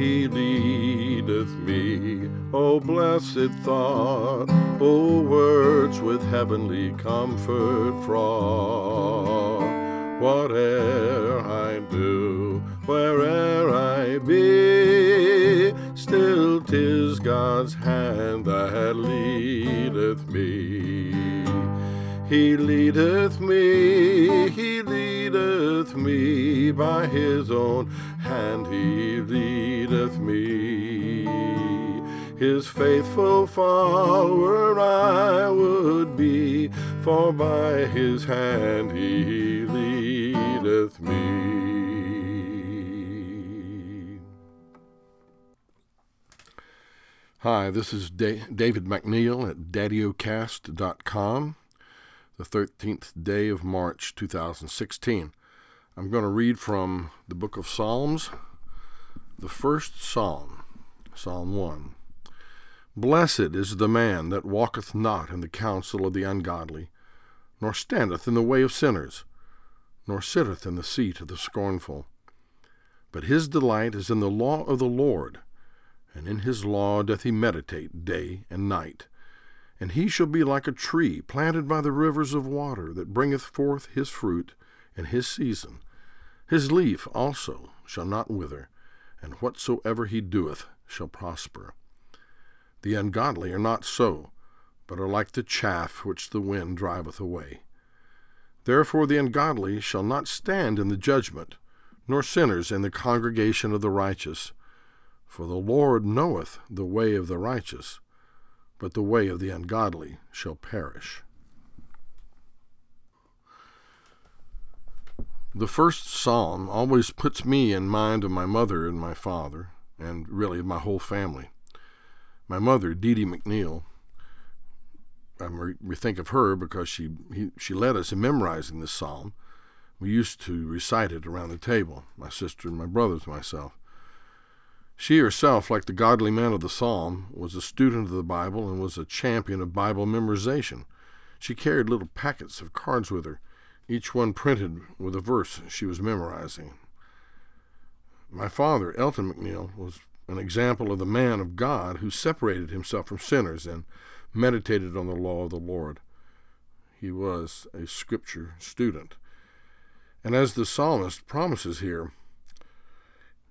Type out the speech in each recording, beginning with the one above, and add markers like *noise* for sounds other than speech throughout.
he leadeth me. O blessed thought, O words with heavenly comfort fraught. Whate'er I do, where'er I be, still 'tis God's hand that leadeth me. He leadeth me, he leadeth me, by his own hand he leadeth me. His faithful follower I would be, for by his hand he leadeth me. Hi, this is da- David McNeil at daddyocast.com the 13th day of March 2016. I'm going to read from the book of Psalms, the first psalm, Psalm 1. Blessed is the man that walketh not in the counsel of the ungodly, nor standeth in the way of sinners, nor sitteth in the seat of the scornful. But his delight is in the law of the Lord, and in his law doth he meditate day and night. And he shall be like a tree planted by the rivers of water, that bringeth forth his fruit in his season. His leaf also shall not wither, and whatsoever he doeth shall prosper. The ungodly are not so, but are like the chaff which the wind driveth away. Therefore the ungodly shall not stand in the judgment, nor sinners in the congregation of the righteous. For the Lord knoweth the way of the righteous but the way of the ungodly shall perish. The first psalm always puts me in mind of my mother and my father, and really of my whole family. My mother, Dee Dee McNeil, um, I we think of her because she he, she led us in memorizing this psalm. We used to recite it around the table, my sister and my brothers, myself. She herself, like the godly man of the psalm, was a student of the Bible and was a champion of Bible memorization. She carried little packets of cards with her, each one printed with a verse she was memorizing. My father, Elton McNeil, was an example of the man of God who separated himself from sinners and meditated on the law of the Lord. He was a scripture student. And as the psalmist promises here,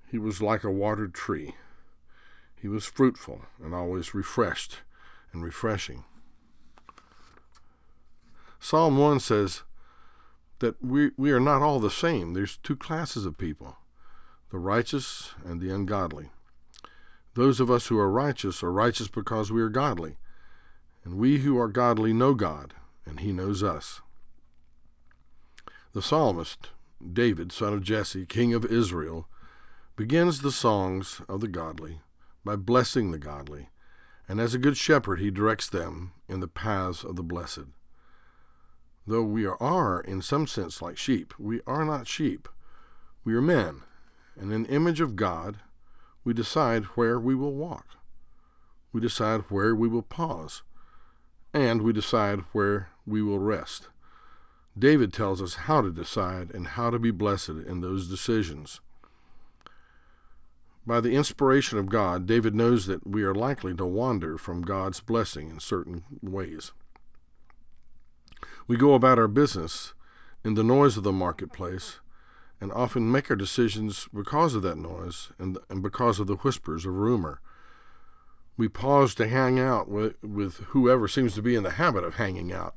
he was like a watered tree. He was fruitful and always refreshed and refreshing. Psalm 1 says that we, we are not all the same. There's two classes of people the righteous and the ungodly. Those of us who are righteous are righteous because we are godly. And we who are godly know God, and he knows us. The psalmist, David, son of Jesse, king of Israel, begins the songs of the godly by blessing the godly, and as a good shepherd he directs them in the paths of the blessed. Though we are, in some sense, like sheep, we are not sheep. We are men, and in the image of God, we decide where we will walk. We decide where we will pause, and we decide where we will rest. David tells us how to decide and how to be blessed in those decisions. By the inspiration of God, David knows that we are likely to wander from God's blessing in certain ways. We go about our business in the noise of the marketplace and often make our decisions because of that noise and, and because of the whispers of rumor. We pause to hang out with, with whoever seems to be in the habit of hanging out,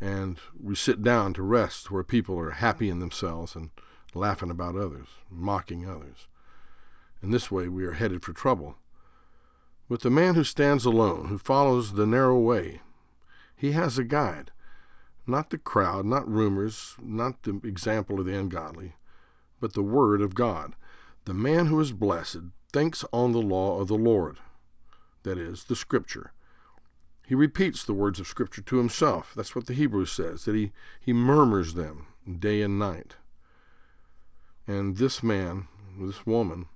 and we sit down to rest where people are happy in themselves and laughing about others, mocking others. In this way, we are headed for trouble. But the man who stands alone, who follows the narrow way, he has a guide. Not the crowd, not rumors, not the example of the ungodly, but the Word of God. The man who is blessed thinks on the law of the Lord, that is, the Scripture. He repeats the words of Scripture to himself. That's what the Hebrew says, that he, he murmurs them day and night. And this man, this woman,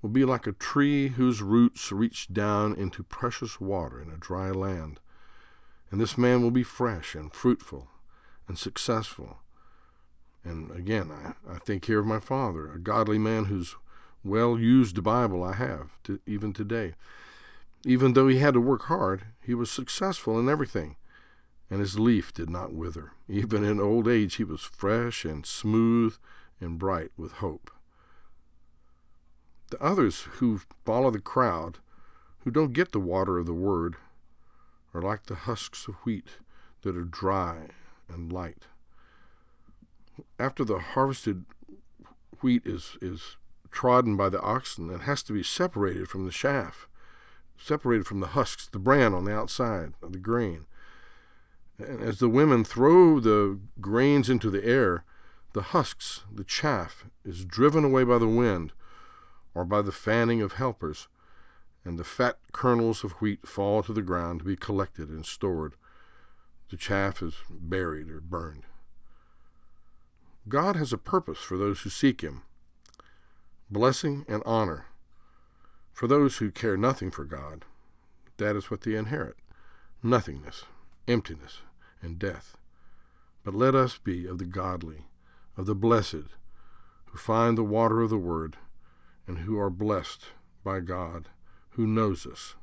will be like a tree whose roots reach down into precious water in a dry land. And this man will be fresh and fruitful and successful. And again, I, I think here of my father, a godly man whose well used Bible I have, to, even today. Even though he had to work hard, he was successful in everything, and his leaf did not wither. *laughs* Even in old age, he was fresh and smooth and bright with hope. The others who follow the crowd, who don't get the water of the word, are like the husks of wheat that are dry and light. After the harvested wheat is, is trodden by the oxen, it has to be separated from the chaff, separated from the husks, the bran on the outside of the grain. And as the women throw the grains into the air, the husks, the chaff, is driven away by the wind or by the fanning of helpers, and the fat kernels of wheat fall to the ground to be collected and stored. The chaff is buried or burned. God has a purpose for those who seek Him blessing and honor. For those who care nothing for God, that is what they inherit nothingness, emptiness, and death. But let us be of the godly, of the blessed, who find the water of the Word, and who are blessed by God, who knows us